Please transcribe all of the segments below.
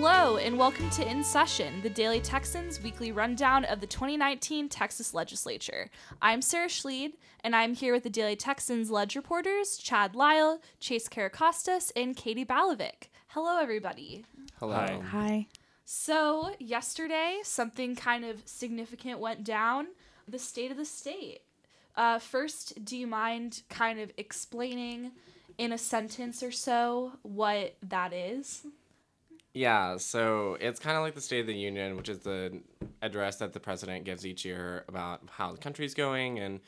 Hello, and welcome to In Session, the Daily Texans weekly rundown of the 2019 Texas legislature. I'm Sara Schleede, and I'm here with the Daily Texans ledge reporters Chad Lyle, Chase Karacostas, and Katie Balevic. Hello, everybody. Hello. Hi. Hi. So, yesterday, something kind of significant went down the state of the state. Uh, first, do you mind kind of explaining in a sentence or so what that is? Yeah, so it's kind of like the State of the Union, which is the address that the president gives each year about how the country's going and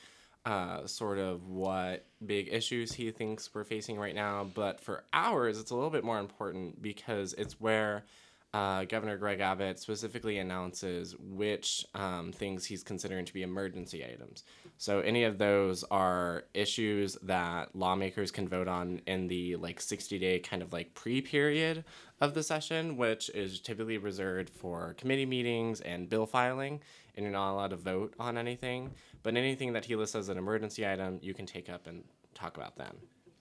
uh, sort of what big issues he thinks we're facing right now. But for ours, it's a little bit more important because it's where uh, Governor Greg Abbott specifically announces which um, things he's considering to be emergency items. So any of those are issues that lawmakers can vote on in the like 60 day kind of like pre period of the session, which is typically reserved for committee meetings and bill filing, and you're not allowed to vote on anything. But anything that he lists as an emergency item, you can take up and talk about then.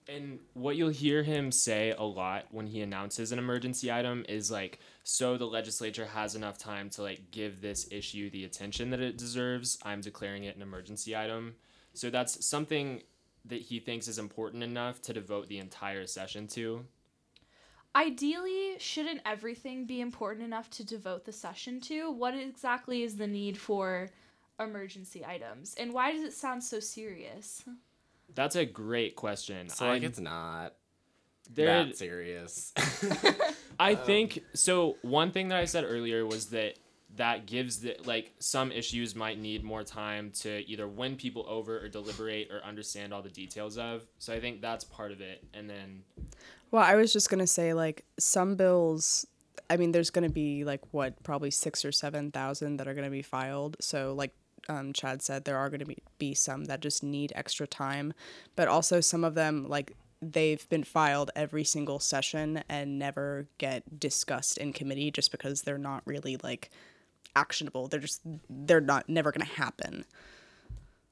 And what you'll hear him say a lot when he announces an emergency item is like, so the legislature has enough time to like give this issue the attention that it deserves. I'm declaring it an emergency item. So that's something that he thinks is important enough to devote the entire session to. Ideally, shouldn't everything be important enough to devote the session to? What exactly is the need for emergency items? And why does it sound so serious? That's a great question. So like I'm- it's not there- that serious. I um, think so. One thing that I said earlier was that that gives the like some issues might need more time to either win people over or deliberate or understand all the details of. So I think that's part of it. And then Well, I was just gonna say like some bills. I mean, there's gonna be like what probably six or seven thousand that are gonna be filed. So like um, Chad said, there are gonna be, be some that just need extra time, but also some of them like they've been filed every single session and never get discussed in committee just because they're not really like actionable. They're just they're not never gonna happen.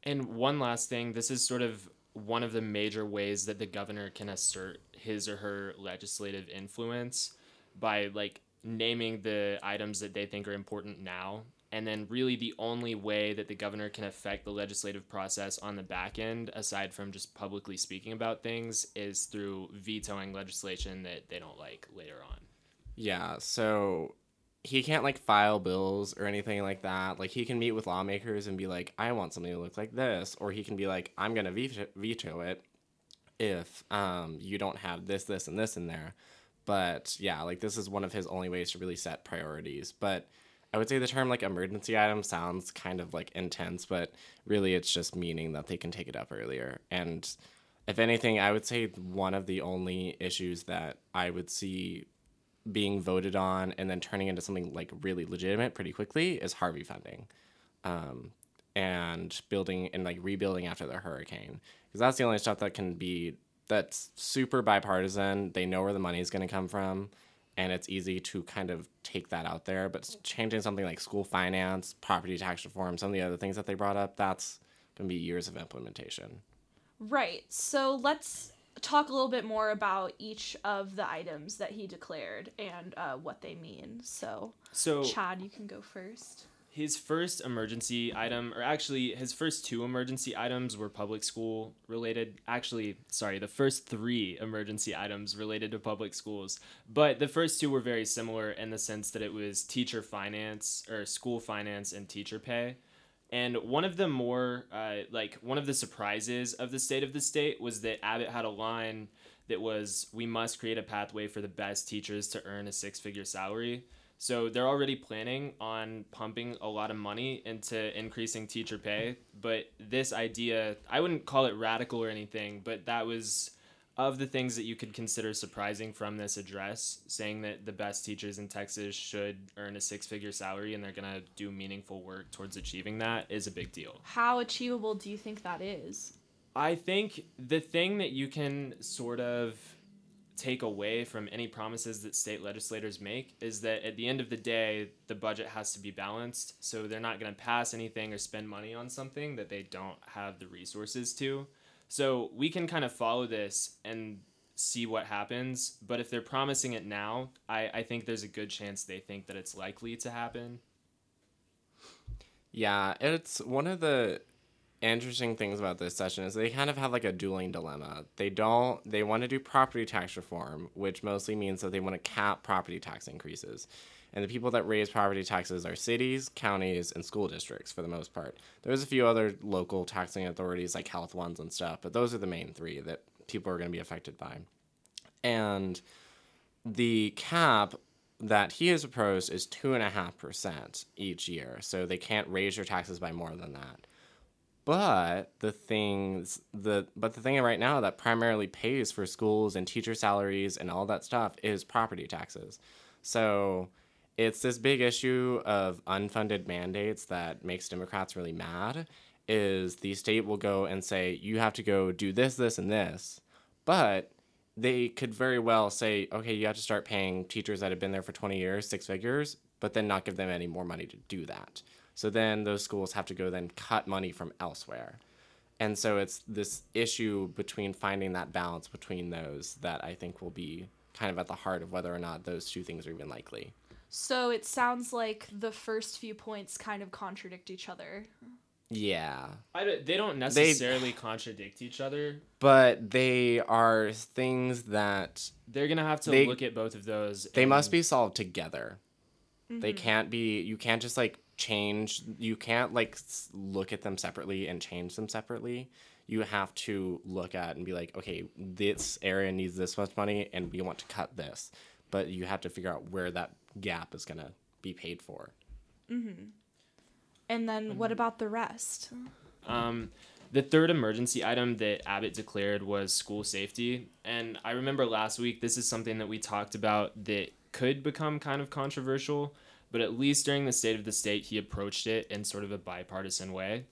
And one last thing, this is sort of one of the major ways that the governor can assert his or her legislative influence by like naming the items that they think are important now. And then really the only way that the governor can affect the legislative process on the back end, aside from just publicly speaking about things, is through vetoing legislation that they don't like later on. Yeah, so he can't like file bills or anything like that. Like he can meet with lawmakers and be like, "I want something to look like this," or he can be like, "I'm gonna veto, veto it if um, you don't have this, this, and this in there." But yeah, like this is one of his only ways to really set priorities. But I would say the term like emergency item sounds kind of like intense, but really it's just meaning that they can take it up earlier. And if anything, I would say one of the only issues that I would see being voted on and then turning into something like really legitimate pretty quickly is Harvey funding, um, and building and like rebuilding after the hurricane because that's the only stuff that can be that's super bipartisan. They know where the money is going to come from, and it's easy to kind of take that out there. But changing something like school finance, property tax reform, some of the other things that they brought up, that's going to be years of implementation. Right. So let's talk a little bit more about each of the items that he declared and uh, what they mean. So, So Chad, you can go first. His first emergency item, or actually his first two emergency items were public school related. Actually, sorry, the first three emergency items related to public schools. But the first two were very similar in the sense that it was teacher finance or school finance and teacher pay. And one of the more, uh, like, one of the surprises of the state of the state was that Abbott had a line that was, We must create a pathway for the best teachers to earn a six figure salary. So they're already planning on pumping a lot of money into increasing teacher pay. But this idea, I wouldn't call it radical or anything, but that was of the things that you could consider surprising from this address, saying that the best teachers in Texas should earn a six figure salary and they're going to do meaningful work towards achieving that is a big deal. How achievable do you think that is? I think the thing that you can sort of take away from any promises that state legislators make is that at the end of the day, the budget has to be balanced. So they're not going to pass anything or spend money on something that they don't have the resources to. So we can kind of follow this and see what happens. But if they're promising it now, I, I think there's a good chance they think that it's likely to happen. Yeah, it's one of the interesting things about this session is they kind of have like a dueling dilemma. They don't they want to do property tax reform, which mostly means that they want to cap property tax increases. And the people that raise property taxes are cities, counties, and school districts for the most part. There's a few other local taxing authorities like health ones and stuff, but those are the main three that people are going to be affected by. And the cap that he has proposed is two and a half percent each year, so they can't raise your taxes by more than that. But the things the but the thing right now that primarily pays for schools and teacher salaries and all that stuff is property taxes. So it's this big issue of unfunded mandates that makes Democrats really mad. Is the state will go and say you have to go do this, this, and this, but they could very well say, okay, you have to start paying teachers that have been there for 20 years, six figures, but then not give them any more money to do that. So then those schools have to go then cut money from elsewhere. And so it's this issue between finding that balance between those that I think will be kind of at the heart of whether or not those two things are even likely. So it sounds like the first few points kind of contradict each other. Yeah. I don't, they don't necessarily contradict each other. But they are things that They're gonna have to They- look at both of those. they and- must be solved together. They mm-hmm. can't be you can't just like change you can't like look at them separately and change them separately. You have to look at and be like, okay, this area needs this much money and we want to cut this. But you have to figure out where that gap is going to be paid for. mm-hmm. And then what about the rest? Um, the third emergency item that Abbott declared was school safety. And I remember last week, this is something that we talked about that could become kind of controversial, but at least during the State of the State, he approached it in sort of a bipartisan way.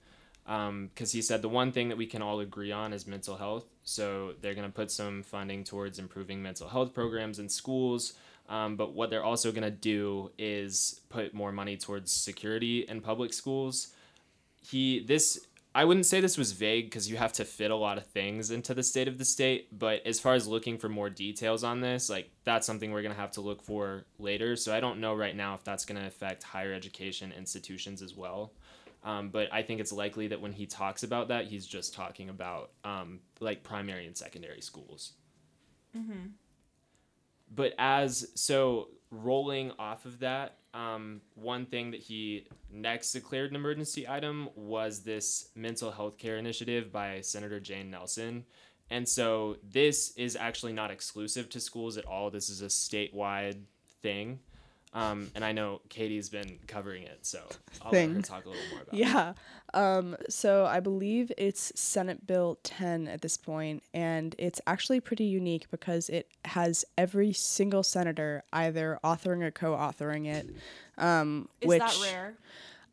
Because he said the one thing that we can all agree on is mental health. So they're going to put some funding towards improving mental health programs in schools. Um, but what they're also going to do is put more money towards security in public schools he this I wouldn't say this was vague because you have to fit a lot of things into the state of the state, but as far as looking for more details on this, like that's something we're gonna have to look for later. So I don't know right now if that's gonna affect higher education institutions as well. Um, but I think it's likely that when he talks about that, he's just talking about um, like primary and secondary schools. But as so rolling off of that, um, one thing that he next declared an emergency item was this mental health care initiative by Senator Jane Nelson. And so this is actually not exclusive to schools at all. This is a statewide thing. Um, and I know Katie's been covering it, so I'll let her Thing. talk a little more about it. Yeah. Um, so I believe it's Senate Bill 10 at this point, and it's actually pretty unique because it has every single senator either authoring or co-authoring it. Um, Is which that rare?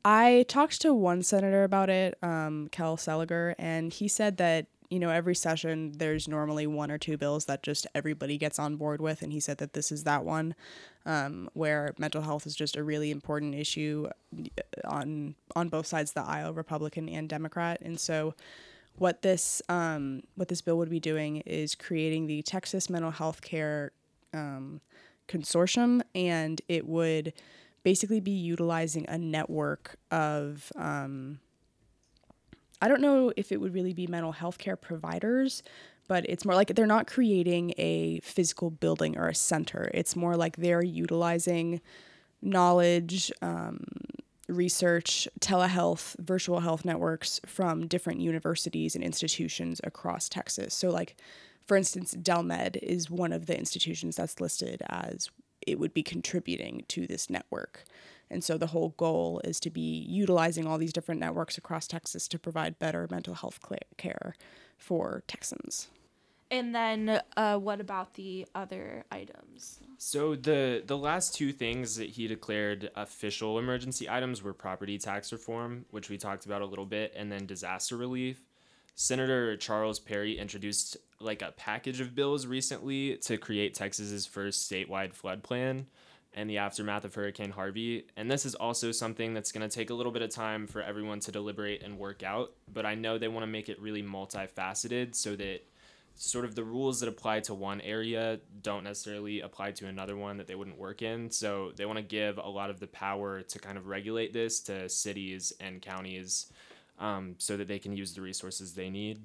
I talked to one senator about it, um, Kel Seliger, and he said that you know every session there's normally one or two bills that just everybody gets on board with, and he said that this is that one, um, where mental health is just a really important issue on on both sides of the aisle, Republican and Democrat, and so. What this um, what this bill would be doing is creating the Texas Mental Health Care um, Consortium, and it would basically be utilizing a network of um, I don't know if it would really be mental health care providers, but it's more like they're not creating a physical building or a center. It's more like they're utilizing knowledge, um, research, telehealth, virtual health networks from different universities and institutions across Texas. So, like, for instance, Dell Med is one of the institutions that's listed as it would be contributing to this network. And so the whole goal is to be utilizing all these different networks across Texas to provide better mental health cla care for Texans. And then uh, what about the other items? So the the last two things that he declared official emergency items were property tax reform, which we talked about a little bit, and then disaster relief. Senator Charles Perry introduced like a package of bills recently to create Texas's first statewide flood plan and the aftermath of Hurricane Harvey. And this is also something that's going to take a little bit of time for everyone to deliberate and work out, but I know they want to make it really multifaceted so that sort of the rules that apply to one area don't necessarily apply to another one that they wouldn't work in. So they want to give a lot of the power to kind of regulate this to cities and counties um, so that they can use the resources they need.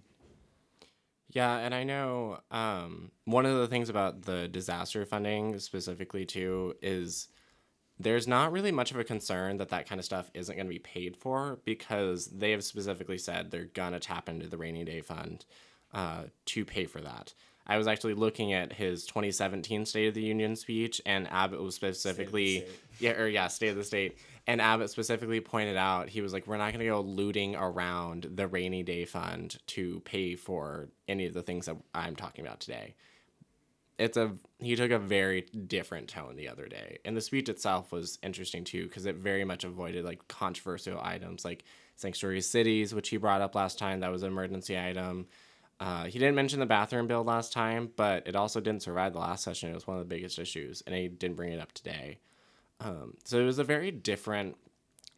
Yeah, and I know um, one of the things about the disaster funding specifically too is there's not really much of a concern that that kind of stuff isn't going to be paid for because they have specifically said they're going to tap into the rainy day fund uh, to pay for that. I was actually looking at his 2017 State of the Union speech, and Abbott was specifically, yeah, or yeah, State of the State, and Abbott specifically pointed out he was like, we're not going to go looting around the rainy day fund to pay for any of the things that I'm talking about today. It's a he took a very different tone the other day, and the speech itself was interesting too because it very much avoided like controversial items like sanctuary cities, which he brought up last time. That was an emergency item. Uh, he didn't mention the bathroom bill last time, but it also didn't survive the last session. It was one of the biggest issues, and he didn't bring it up today. Um, so it was a very different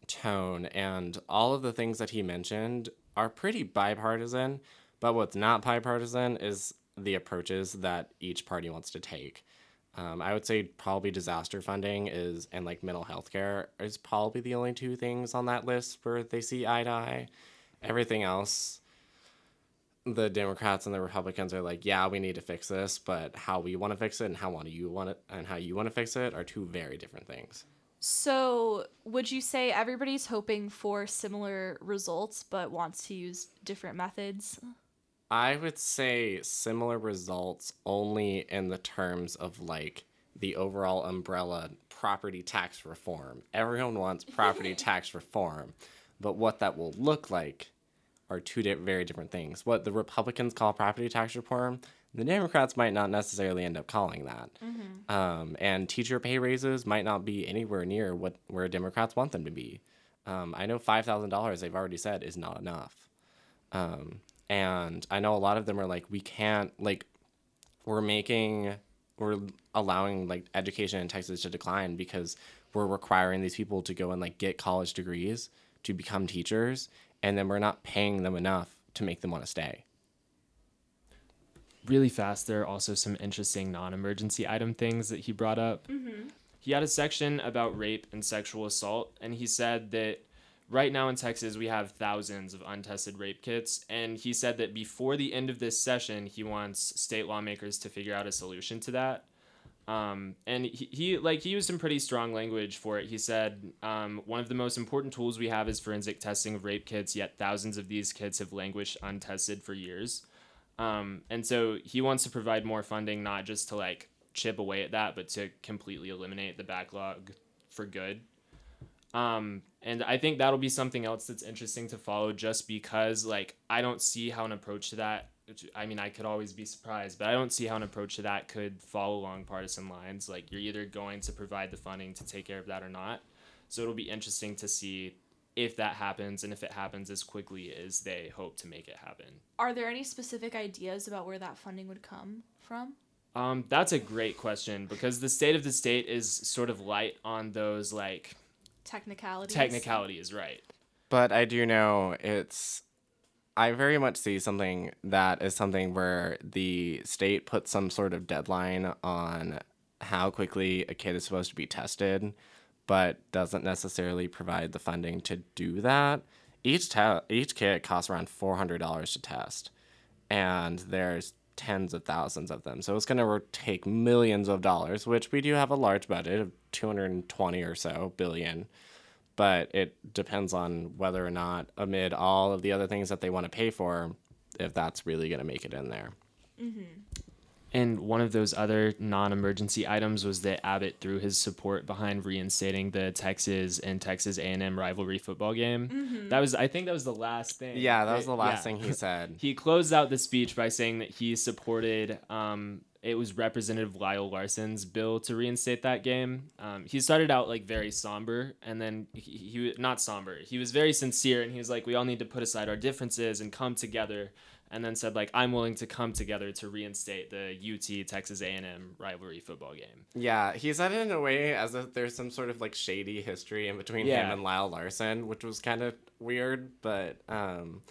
tone, and all of the things that he mentioned are pretty bipartisan. But what's not bipartisan is the approaches that each party wants to take. Um, I would say probably disaster funding is and like mental health care is probably the only two things on that list where they see eye to eye. Everything else, the Democrats and the Republicans are like, yeah, we need to fix this, but how we want to fix it and how want you want it and how you want to fix it are two very different things. So, would you say everybody's hoping for similar results but wants to use different methods? I would say similar results only in the terms of like the overall umbrella property tax reform. Everyone wants property tax reform, but what that will look like are two di- very different things. What the Republicans call property tax reform, the Democrats might not necessarily end up calling that. Um, and teacher pay raises might not be anywhere near what where Democrats want them to be. Um, I know five thousand dollars they've already said is not enough. Um, and I know a lot of them are like, we can't like, we're making, we're allowing like education in Texas to decline because we're requiring these people to go and like get college degrees to become teachers, and then we're not paying them enough to make them want to stay. really fast, there are also some interesting non emergency item things that he brought up. Mm-hmm. He had a section about rape and sexual assault, and he said that right now in Texas, we have thousands of untested rape kits. And he said that before the end of this session, he wants state lawmakers to figure out a solution to that. Um, and he, he like he used some pretty strong language for it. He said um, one of the most important tools we have is forensic testing of rape kits. Yet thousands of these kits have languished untested for years. Um, and so he wants to provide more funding, not just to like chip away at that, but to completely eliminate the backlog for good. Um, and I think that'll be something else that's interesting to follow just because like I don't see how an approach to that I mean I could always be surprised, but I don't see how an approach to that could follow along partisan lines. Like you're either going to provide the funding to take care of that or not. So it'll be interesting to see if that happens and if it happens as quickly as they hope to make it happen. Are there any specific ideas about where that funding would come from? Um, that's a great question because the state of the state is sort of light on those like Technicalities. technicalities, right? But I do know it's. I very much see something that is something where the state puts some sort of deadline on how quickly a kid is supposed to be tested, but doesn't necessarily provide the funding to do that. Each te- each kit costs around four hundred dollars to test, and there's tens of thousands of them. So it's going to take millions of dollars, which we do have a large budget of 220 or so billion but it depends on whether or not amid all of the other things that they want to pay for if that's really going to make it in there And one of those other non-emergency items was that Abbott threw his support behind reinstating the Texas and Texas A&M rivalry football game. That was, I think, that was the last thing. yeah that was the last yeah. thing he said He closed out the speech by saying that he supported. Um, it was Representative Lyle Larson's bill to reinstate that game. Um, he started out like very somber, and then he, he not somber. He was very sincere, and he was like, "We all need to put aside our differences and come together." And then said like, "I'm willing to come together to reinstate the UT Texas A&M rivalry football game." yeah he said it in a way as if there's some sort of like shady history in between him and lyle larson which was kind of weird but um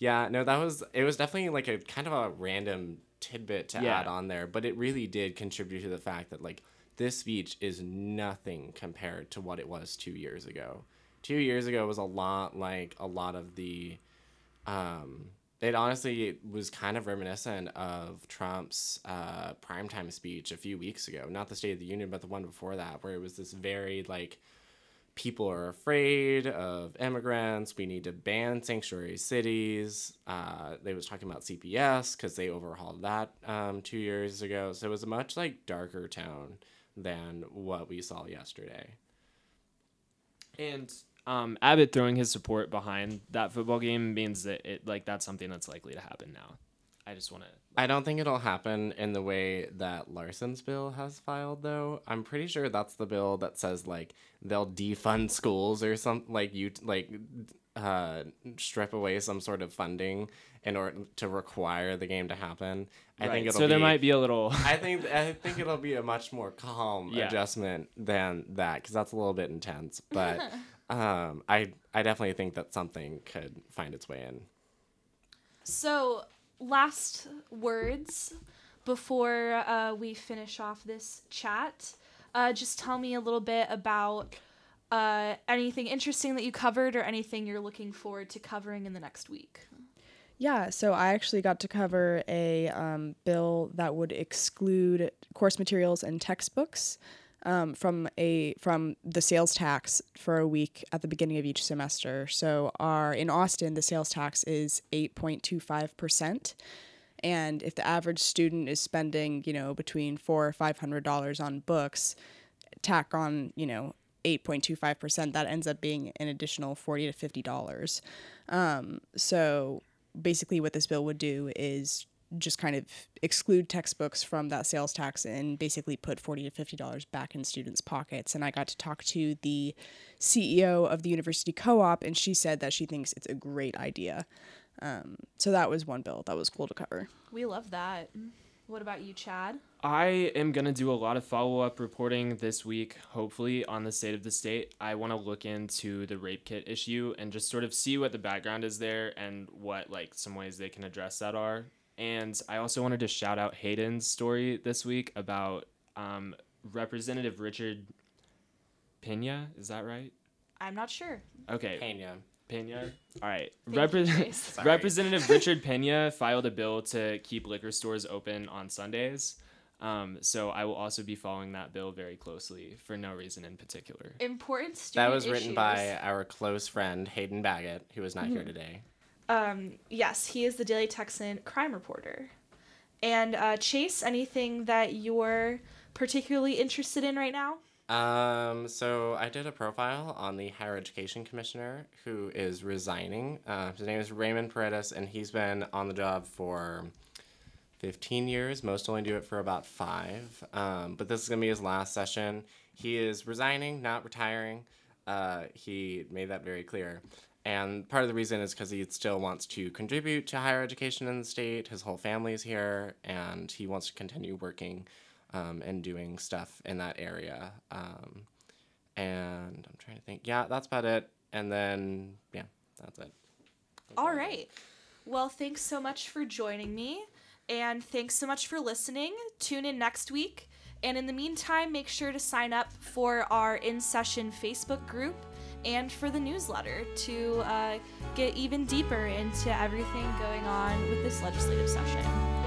Yeah, no, that was it was definitely like a kind of a random tidbit to Yeah. add on there, but it really did contribute to the fact that like this speech is nothing compared to what it was two years ago. Two years ago was a lot like a lot of the um it honestly was kind of reminiscent of Trump's uh, primetime speech a few weeks ago. Not the State of the Union, but the one before that, where it was this very like people are afraid of immigrants. We need to ban sanctuary cities. Uh, they was talking about CPS because they overhauled that um, two years ago. So it was a much like darker tone than what we saw yesterday. And um, Abbott throwing his support behind that football game means that it like that's something that's likely to happen now. I just want to. I don't think it'll happen in the way that Larson's bill has filed, though. I'm pretty sure that's the bill that says like they'll defund schools or something like you like uh, strip away some sort of funding in order to require the game to happen. I think it'll so there might be a little. I think I think it'll be a much more calm Yeah. adjustment than that because that's a little bit intense. But um, I I definitely think that something could find its way in. So, last words before uh, we finish off this chat. Uh, just tell me a little bit about uh, anything interesting that you covered or anything you're looking forward to covering in the next week. Yeah, so I actually got to cover a um, bill that would exclude course materials and textbooks um, from a from the sales tax for a week at the beginning of each semester. So our in Austin, the sales tax is eight point two five percent, and if the average student is spending you know between four or five hundred dollars on books, tack on you know 8.25% that ends up being an additional 40 to 50 dollars um, so basically what this bill would do is just kind of exclude textbooks from that sales tax and basically put 40 to 50 dollars back in students pockets and i got to talk to the ceo of the university co-op and she said that she thinks it's a great idea um, so that was one bill that was cool to cover We love that. What about you, Chad? I am gonna do a lot of follow up reporting this week, hopefully on the state of the state. I want to look into the rape kit issue and just sort of see what the background is there and what like some ways they can address that are. And I also wanted to shout out Hayden's story this week about um, Representative Richard Pena. Is that right? I'm not sure. Okay, Pena. Pena. All right. Thank Repre- Representative Richard Pena filed a bill to keep liquor stores open on Sundays. Um, so I will also be following that bill very closely for no reason in particular. Important student That was written issues. by our close friend Hayden Baggett, who is not Mm-hmm. here today. Um, yes, he is the Daily Texan crime reporter. And uh, Chase, anything that you're particularly interested in right now? Um, so I did a profile on the higher education commissioner who is resigning. Uh, his name is Raymond Paredes, and he's been on the job for 15 years. Most only do it for about five. Um, but this is gonna be his last session. He is resigning, not retiring. Uh, he made that very clear. And part of the reason is because he still wants to contribute to higher education in the state. His whole family is here, and he wants to continue working um, and doing stuff in that area. Um, and I'm trying to think. Yeah, that's about it. And then, yeah, that's it. All right. Well, thanks so much for joining me. And thanks so much for listening. Tune in next week. And in the meantime, make sure to sign up for our in session Facebook group and for the newsletter to uh, get even deeper into everything going on with this legislative session.